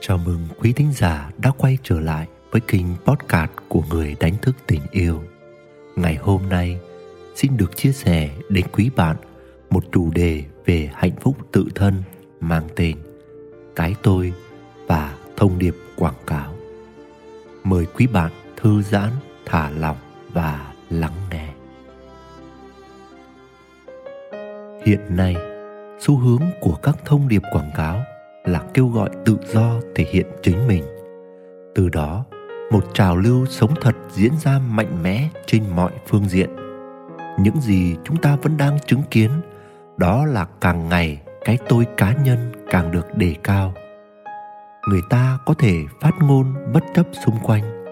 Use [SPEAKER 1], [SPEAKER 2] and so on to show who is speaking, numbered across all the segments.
[SPEAKER 1] Chào mừng quý thính giả đã quay trở lại với kênh podcast của người đánh thức tình yêu. Ngày hôm nay xin được chia sẻ đến quý bạn một chủ đề về hạnh phúc tự thân mang tên Cái tôi và thông điệp quảng cáo. Mời quý bạn thư giãn, thả lỏng và lắng nghe. Hiện nay, xu hướng của các thông điệp quảng cáo là kêu gọi tự do thể hiện chính mình. Từ đó, một trào lưu sống thật diễn ra mạnh mẽ trên mọi phương diện. Những gì chúng ta vẫn đang chứng kiến, đó là càng ngày cái tôi cá nhân càng được đề cao. Người ta có thể phát ngôn bất chấp xung quanh.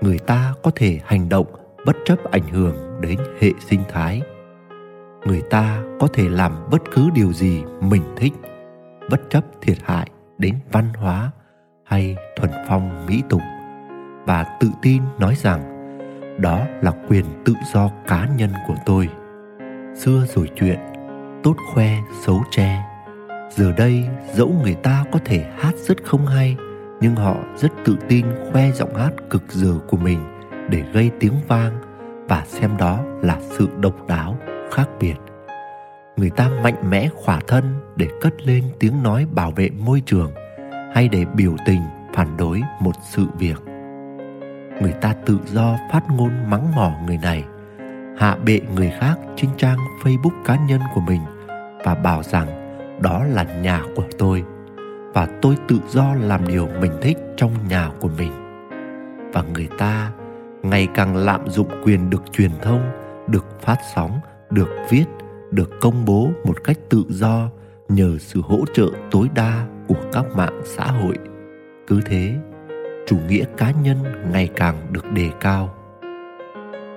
[SPEAKER 1] Người ta có thể hành động bất chấp ảnh hưởng đến hệ sinh thái. Người ta có thể làm bất cứ điều gì mình thích bất chấp thiệt hại đến văn hóa hay thuần phong mỹ tục. Và tự tin nói rằng, đó là quyền tự do cá nhân của tôi. Xưa rồi chuyện, tốt khoe, xấu che. Giờ đây, dẫu người ta có thể hát rất không hay, nhưng họ rất tự tin khoe giọng hát cực dở của mình để gây tiếng vang và xem đó là sự độc đáo khác biệt người ta mạnh mẽ khỏa thân để cất lên tiếng nói bảo vệ môi trường, hay để biểu tình phản đối một sự việc. Người ta tự do phát ngôn mắng mỏ người này, hạ bệ người khác trên trang facebook cá nhân của mình và bảo rằng đó là nhà của tôi và tôi tự do làm điều mình thích trong nhà của mình. Và người ta ngày càng lạm dụng quyền được truyền thông, được phát sóng, được viết được công bố một cách tự do nhờ sự hỗ trợ tối đa của các mạng xã hội. Cứ thế, chủ nghĩa cá nhân ngày càng được đề cao.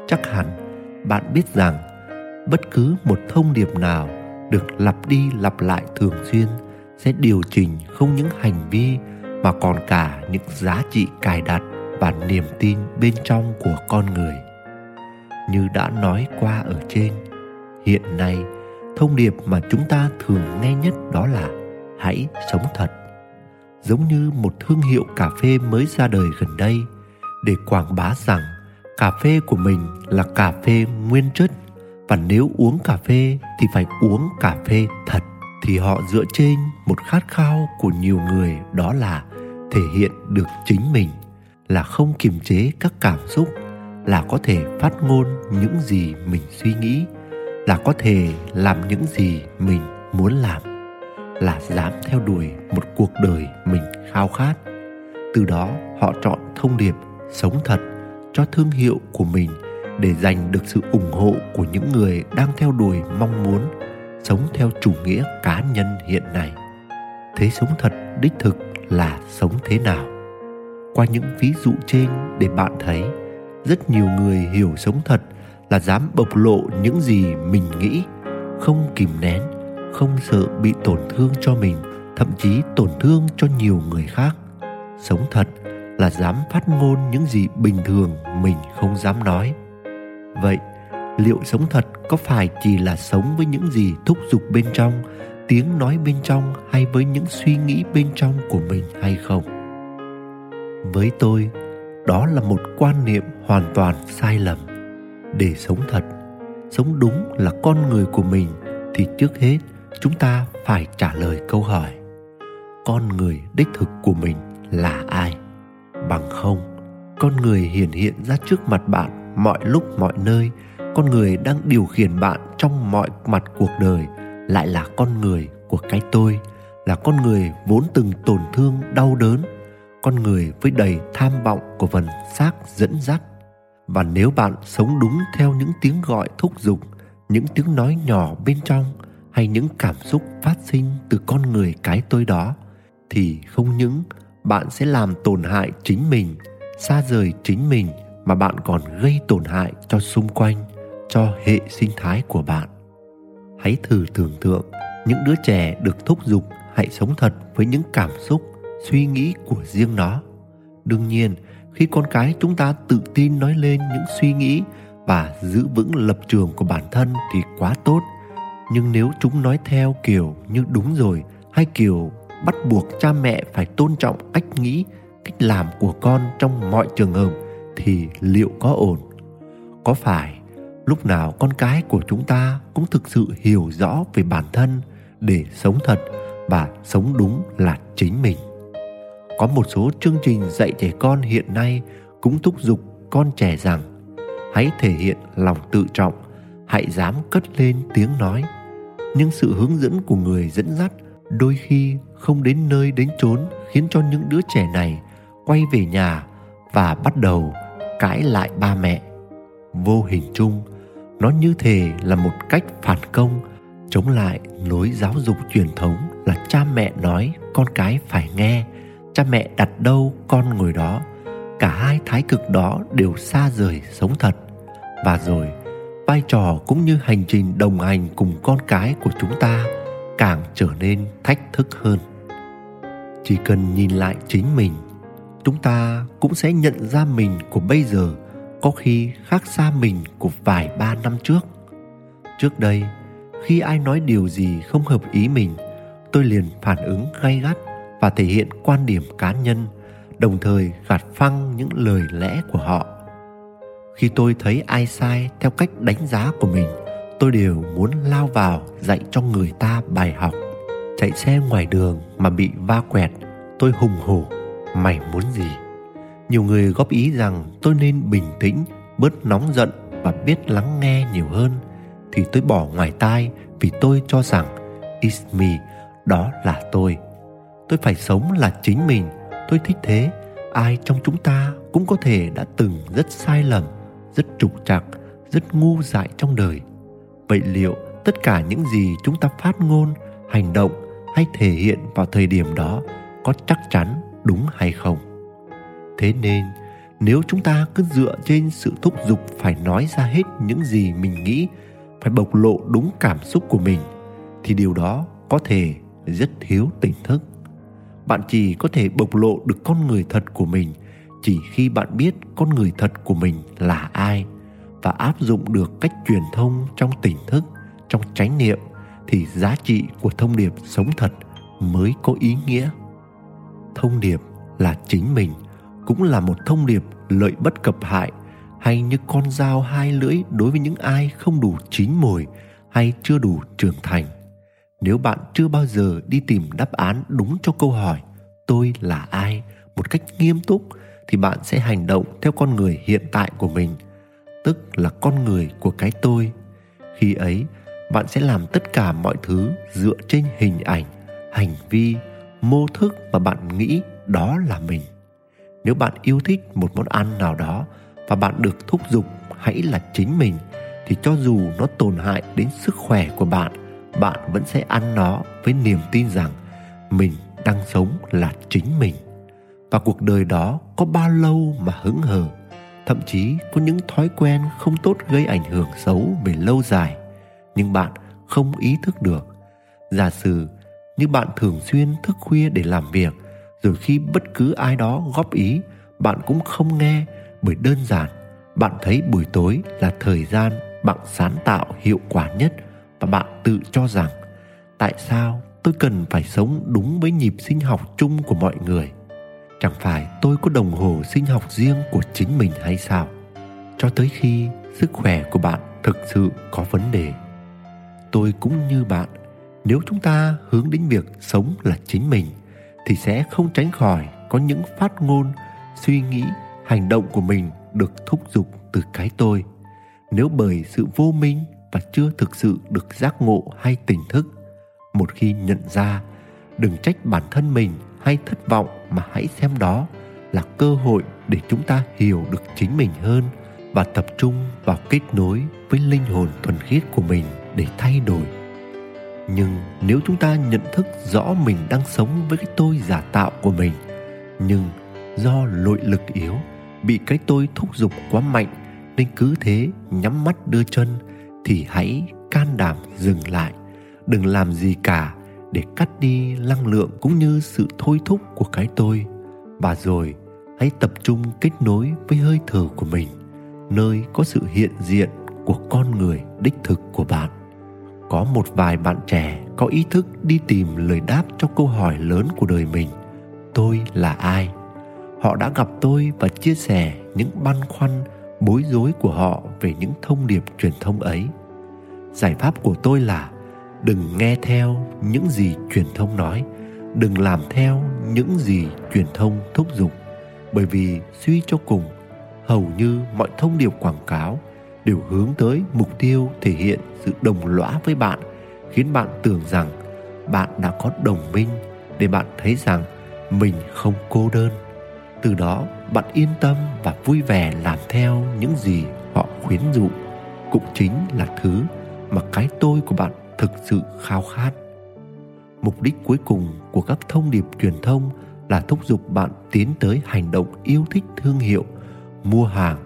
[SPEAKER 1] Chắc hẳn bạn biết rằng bất cứ một thông điệp nào được lặp đi lặp lại thường xuyên sẽ điều chỉnh không những hành vi mà còn cả những giá trị cài đặt và niềm tin bên trong của con người. Như đã nói qua ở trên hiện nay, thông điệp mà chúng ta thường nghe nhất đó là hãy sống thật. Giống như một thương hiệu cà phê mới ra đời gần đây, để quảng bá rằng cà phê của mình là cà phê nguyên chất và nếu uống cà phê thì phải uống cà phê thật, thì họ dựa trên một khát khao của nhiều người đó là thể hiện được chính mình, là không kiềm chế các cảm xúc, là có thể phát ngôn những gì mình suy nghĩ là có thể làm những gì mình muốn làm, là dám theo đuổi một cuộc đời mình khao khát. Từ đó, họ chọn thông điệp sống thật cho thương hiệu của mình để giành được sự ủng hộ của những người đang theo đuổi mong muốn sống theo chủ nghĩa cá nhân hiện nay. Thế sống thật đích thực là sống thế nào? Qua những ví dụ trên để bạn thấy rất nhiều người hiểu sống thật là dám bộc lộ những gì mình nghĩ, không kìm nén, không sợ bị tổn thương cho mình, thậm chí tổn thương cho nhiều người khác. Sống thật là dám phát ngôn những gì bình thường mình không dám nói. Vậy, liệu sống thật có phải chỉ là sống với những gì thúc giục bên trong, tiếng nói bên trong hay với những suy nghĩ bên trong của mình hay không? Với tôi, đó là một quan niệm hoàn toàn sai lầm để sống thật. Sống đúng là con người của mình thì trước hết chúng ta phải trả lời câu hỏi, con người đích thực của mình là ai? Bằng không, con người hiển hiện ra trước mặt bạn mọi lúc mọi nơi. Con người đang điều khiển bạn trong mọi mặt cuộc đời lại là con người của cái tôi, là con người vốn từng tổn thương, đau đớn. Con người với đầy tham vọng của phần xác dẫn dắt và nếu bạn sống đúng theo những tiếng gọi thúc giục, những tiếng nói nhỏ bên trong, hay những cảm xúc phát sinh từ con người cái tôi đó, thì không những bạn sẽ làm tổn hại chính mình, xa rời chính mình, mà bạn còn gây tổn hại cho xung quanh, cho hệ sinh thái của bạn. Hãy thử tưởng tượng những đứa trẻ được thúc giục hãy sống thật với những cảm xúc, suy nghĩ của riêng nó. Đương nhiên khi con cái chúng ta tự tin nói lên những suy nghĩ và giữ vững lập trường của bản thân thì quá tốt. Nhưng nếu chúng nói theo kiểu như đúng rồi hay kiểu bắt buộc cha mẹ phải tôn trọng cách nghĩ, cách làm của con trong mọi trường hợp thì liệu có ổn? Có phải lúc nào con cái của chúng ta cũng thực sự hiểu rõ về bản thân để sống thật và sống đúng là chính mình? Có một số chương trình dạy trẻ con hiện nay cũng thúc giục con trẻ rằng hãy thể hiện lòng tự trọng, hãy dám cất lên tiếng nói. Nhưng sự hướng dẫn của người dẫn dắt đôi khi không đến nơi đến chốn, khiến cho những đứa trẻ này quay về nhà và bắt đầu cãi lại ba mẹ. Vô hình chung, nó như thể là một cách phản công, chống lại lối giáo dục truyền thống là cha mẹ nói con cái phải nghe cha mẹ đặt đâu con ngồi đó. Cả hai thái cực đó đều xa rời sống thật. Và rồi, vai trò cũng như hành trình đồng hành cùng con cái của chúng ta càng trở nên thách thức hơn. Chỉ cần nhìn lại chính mình, chúng ta cũng sẽ nhận ra mình của bây giờ có khi khác xa mình của vài ba năm trước. Trước đây, khi ai nói điều gì không hợp ý mình, tôi liền phản ứng gay gắt và thể hiện quan điểm cá nhân, đồng thời gạt phăng những lời lẽ của họ. Khi tôi thấy ai sai theo cách đánh giá của mình, tôi đều muốn lao vào dạy cho người ta bài học. Chạy xe ngoài đường mà bị va quẹt, tôi hùng hổ, mày muốn gì? Nhiều người góp ý rằng tôi nên bình tĩnh, bớt nóng giận và biết lắng nghe nhiều hơn, thì tôi bỏ ngoài tai vì tôi cho rằng, it's me, đó là tôi tôi phải sống là chính mình. Tôi thích thế. Ai trong chúng ta cũng có thể đã từng rất sai lầm, rất trục trặc, rất ngu dại trong đời. Vậy liệu tất cả những gì chúng ta phát ngôn, hành động hay thể hiện vào thời điểm đó có chắc chắn đúng hay không? Thế nên, nếu chúng ta cứ dựa trên sự thúc giục phải nói ra hết những gì mình nghĩ, phải bộc lộ đúng cảm xúc của mình, thì điều đó có thể rất thiếu tỉnh thức bạn chỉ có thể bộc lộ được con người thật của mình, chỉ khi bạn biết con người thật của mình là ai và áp dụng được cách truyền thông trong tỉnh thức, trong chánh niệm thì giá trị của thông điệp sống thật mới có ý nghĩa. Thông điệp là chính mình cũng là một thông điệp lợi bất cập hại hay như con dao hai lưỡi đối với những ai không đủ chín mồi hay chưa đủ trưởng thành nếu bạn chưa bao giờ đi tìm đáp án đúng cho câu hỏi, tôi là ai? một cách nghiêm túc, thì bạn sẽ hành động theo con người hiện tại của mình, tức là con người của cái tôi. Khi ấy, bạn sẽ làm tất cả mọi thứ dựa trên hình ảnh, hành vi, mô thức mà bạn nghĩ đó là mình. Nếu bạn yêu thích một món ăn nào đó và bạn được thúc giục hãy là chính mình, thì cho dù nó tổn hại đến sức khỏe của bạn bạn vẫn sẽ ăn nó với niềm tin rằng mình đang sống là chính mình. Và cuộc đời đó có bao lâu mà hững hờ, thậm chí có những thói quen không tốt gây ảnh hưởng xấu về lâu dài, nhưng bạn không ý thức được. Giả sử như bạn thường xuyên thức khuya để làm việc, rồi khi bất cứ ai đó góp ý, bạn cũng không nghe, bởi đơn giản bạn thấy buổi tối là thời gian bạn sáng tạo hiệu quả nhất và bạn tự cho rằng, tại sao tôi cần phải sống đúng với nhịp sinh học chung của mọi người? Chẳng phải tôi có đồng hồ sinh học riêng của chính mình hay sao? Cho tới khi sức khỏe của bạn thực sự có vấn đề. Tôi cũng như bạn, nếu chúng ta hướng đến việc sống là chính mình, thì sẽ không tránh khỏi có những phát ngôn, suy nghĩ, hành động của mình được thúc giục từ cái tôi. Nếu bởi sự vô minh và chưa thực sự được giác ngộ hay tỉnh thức. Một khi nhận ra, đừng trách bản thân mình hay thất vọng mà hãy xem đó là cơ hội để chúng ta hiểu được chính mình hơn và tập trung vào kết nối với linh hồn thuần khiết của mình để thay đổi. Nhưng nếu chúng ta nhận thức rõ mình đang sống với cái tôi giả tạo của mình, nhưng do nội lực yếu, bị cái tôi thúc giục quá mạnh, nên cứ thế nhắm mắt đưa chân thì hãy can đảm dừng lại. Đừng làm gì cả để cắt đi năng lượng cũng như sự thôi thúc của cái tôi. Và rồi, hãy tập trung kết nối với hơi thở của mình, nơi có sự hiện diện của con người đích thực của bạn. Có một vài bạn trẻ có ý thức đi tìm lời đáp cho câu hỏi lớn của đời mình, tôi là ai? Họ đã gặp tôi và chia sẻ những băn khoăn bối rối của họ về những thông điệp truyền thông ấy. Giải pháp của tôi là đừng nghe theo những gì truyền thông nói, đừng làm theo những gì truyền thông thúc giục, bởi vì suy cho cùng, hầu như mọi thông điệp quảng cáo đều hướng tới mục tiêu thể hiện sự đồng lõa với bạn, khiến bạn tưởng rằng bạn đã có đồng minh để bạn thấy rằng mình không cô đơn. Từ đó bạn yên tâm và vui vẻ làm theo những gì họ khuyến dụ. Cũng chính là thứ mà cái tôi của bạn thực sự khao khát. Mục đích cuối cùng của các thông điệp truyền thông là thúc giục bạn tiến tới hành động yêu thích thương hiệu, mua hàng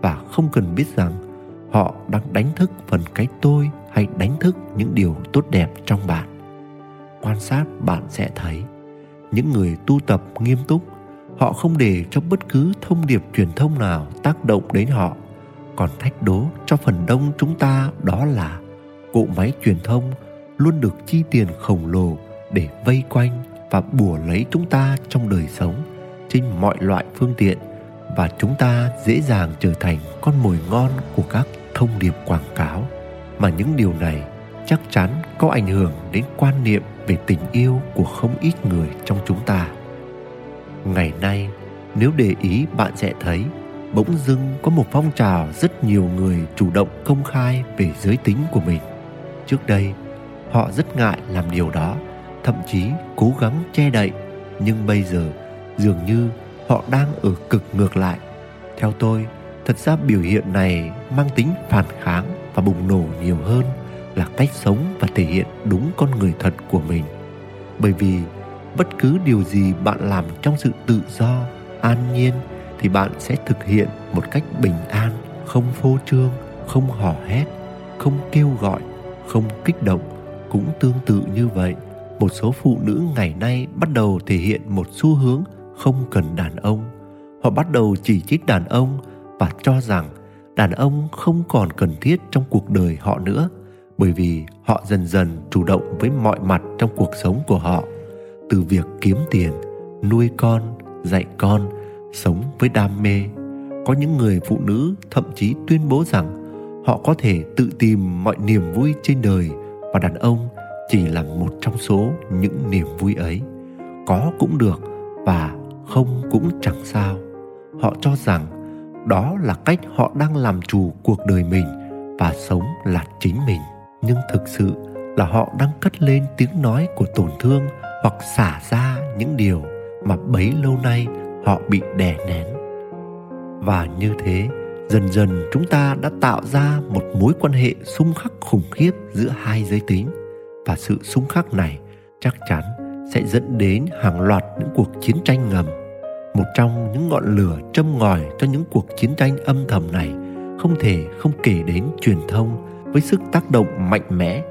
[SPEAKER 1] và không cần biết rằng họ đang đánh thức phần cái tôi hay đánh thức những điều tốt đẹp trong bạn. Quan sát bạn sẽ thấy, những người tu tập nghiêm túc họ không để cho bất cứ thông điệp truyền thông nào tác động đến họ. Còn thách đố cho phần đông chúng ta đó là cỗ máy truyền thông luôn được chi tiền khổng lồ để vây quanh và bùa lấy chúng ta trong đời sống trên mọi loại phương tiện và chúng ta dễ dàng trở thành con mồi ngon của các thông điệp quảng cáo. Mà những điều này chắc chắn có ảnh hưởng đến quan niệm về tình yêu của không ít người trong chúng ta ngày nay, nếu để ý bạn sẽ thấy, bỗng dưng có một phong trào rất nhiều người chủ động công khai về giới tính của mình. Trước đây, họ rất ngại làm điều đó, thậm chí cố gắng che đậy. Nhưng bây giờ, dường như họ đang ở cực ngược lại. Theo tôi, thật ra biểu hiện này mang tính phản kháng và bùng nổ nhiều hơn là cách sống và thể hiện đúng con người thật của mình. Bởi vì bất cứ điều gì bạn làm trong sự tự do, an nhiên thì bạn sẽ thực hiện một cách bình an, không phô trương, không hò hét, không kêu gọi, không kích động. Cũng tương tự như vậy, một số phụ nữ ngày nay bắt đầu thể hiện một xu hướng không cần đàn ông. Họ bắt đầu chỉ trích đàn ông và cho rằng đàn ông không còn cần thiết trong cuộc đời họ nữa, bởi vì họ dần dần chủ động với mọi mặt trong cuộc sống của họ từ việc kiếm tiền, nuôi con, dạy con, sống với đam mê. Có những người phụ nữ thậm chí tuyên bố rằng họ có thể tự tìm mọi niềm vui trên đời và đàn ông chỉ là một trong số những niềm vui ấy. Có cũng được và không cũng chẳng sao. Họ cho rằng đó là cách họ đang làm chủ cuộc đời mình và sống là chính mình. Nhưng thực sự là họ đang cất lên tiếng nói của tổn thương hoặc xả ra những điều mà bấy lâu nay họ bị đè nén. Và như thế, dần dần chúng ta đã tạo ra một mối quan hệ xung khắc khủng khiếp giữa hai giới tính. Và sự xung khắc này chắc chắn sẽ dẫn đến hàng loạt những cuộc chiến tranh ngầm. Một trong những ngọn lửa châm ngòi cho những cuộc chiến tranh âm thầm này không thể không kể đến truyền thông với sức tác động mạnh mẽ,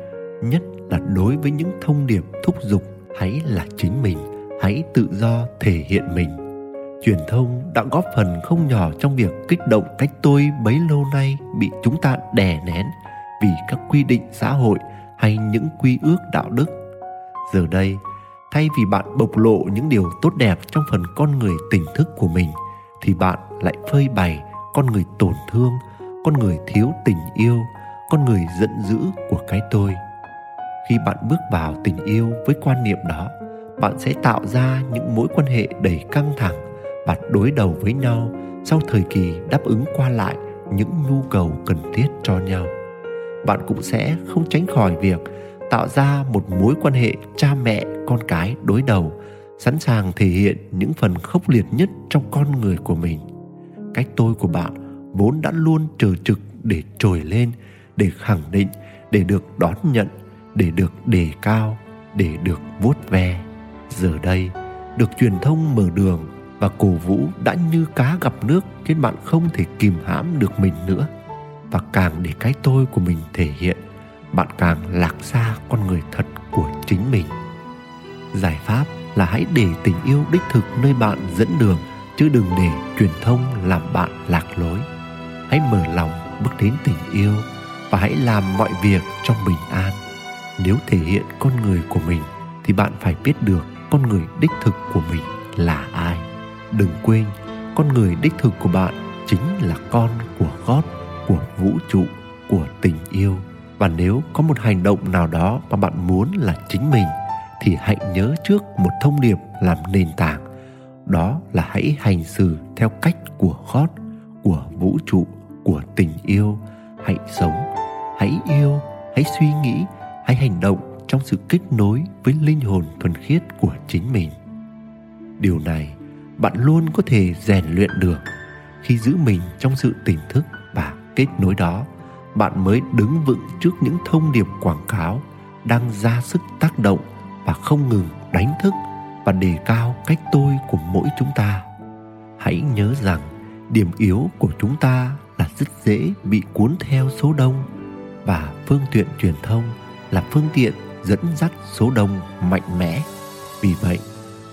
[SPEAKER 1] nhất là đối với những thông điệp thúc giục hãy là chính mình, hãy tự do thể hiện mình. Truyền thông đã góp phần không nhỏ trong việc kích động cách tôi bấy lâu nay bị chúng ta đè nén vì các quy định xã hội hay những quy ước đạo đức. Giờ đây, thay vì bạn bộc lộ những điều tốt đẹp trong phần con người tỉnh thức của mình, thì bạn lại phơi bày con người tổn thương, con người thiếu tình yêu, con người giận dữ của cái tôi khi bạn bước vào tình yêu với quan niệm đó, bạn sẽ tạo ra những mối quan hệ đầy căng thẳng, bạn đối đầu với nhau sau thời kỳ đáp ứng qua lại những nhu cầu cần thiết cho nhau. Bạn cũng sẽ không tránh khỏi việc tạo ra một mối quan hệ cha mẹ, con cái đối đầu, sẵn sàng thể hiện những phần khốc liệt nhất trong con người của mình. Cách tôi của bạn vốn đã luôn chờ trực để trồi lên, để khẳng định, để được đón nhận để được đề cao, để được vuốt ve. Giờ đây, được truyền thông mở đường và cổ vũ đã như cá gặp nước khiến bạn không thể kìm hãm được mình nữa. Và càng để cái tôi của mình thể hiện, bạn càng lạc xa con người thật của chính mình. Giải pháp là hãy để tình yêu đích thực nơi bạn dẫn đường, chứ đừng để truyền thông làm bạn lạc lối. Hãy mở lòng bước đến tình yêu và hãy làm mọi việc trong bình an nếu thể hiện con người của mình, thì bạn phải biết được con người đích thực của mình là ai. Đừng quên, con người đích thực của bạn chính là con của gót của vũ trụ, của tình yêu. Và nếu có một hành động nào đó mà bạn muốn là chính mình, thì hãy nhớ trước một thông điệp làm nền tảng. Đó là hãy hành xử theo cách của gót của vũ trụ, của tình yêu. Hãy sống, hãy yêu, hãy suy nghĩ hãy hành động trong sự kết nối với linh hồn thuần khiết của chính mình. Điều này, bạn luôn có thể rèn luyện được. Khi giữ mình trong sự tỉnh thức và kết nối đó, bạn mới đứng vững trước những thông điệp quảng cáo đang ra sức tác động và không ngừng đánh thức và đề cao cách tôi của mỗi chúng ta. Hãy nhớ rằng điểm yếu của chúng ta là rất dễ bị cuốn theo số đông và phương tiện truyền thông là phương tiện dẫn dắt số đông mạnh mẽ. Vì vậy,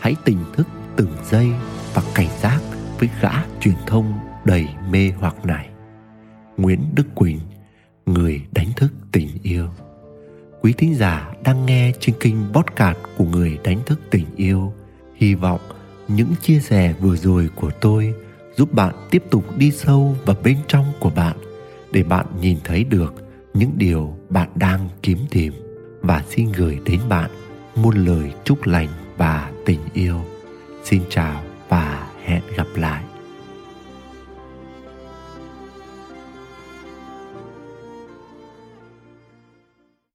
[SPEAKER 1] hãy tỉnh thức từng giây và cảnh giác với gã truyền thông đầy mê hoặc này. Nguyễn đức quỳnh, người đánh thức tình yêu. Quý thính giả đang nghe trên kênh podcast của người đánh thức tình yêu, hy vọng những chia sẻ vừa rồi của tôi giúp bạn tiếp tục đi sâu vào bên trong của bạn để bạn nhìn thấy được những điều bạn đang kiếm tìm và xin gửi đến bạn muôn lời chúc lành và tình yêu. Xin chào và hẹn gặp lại.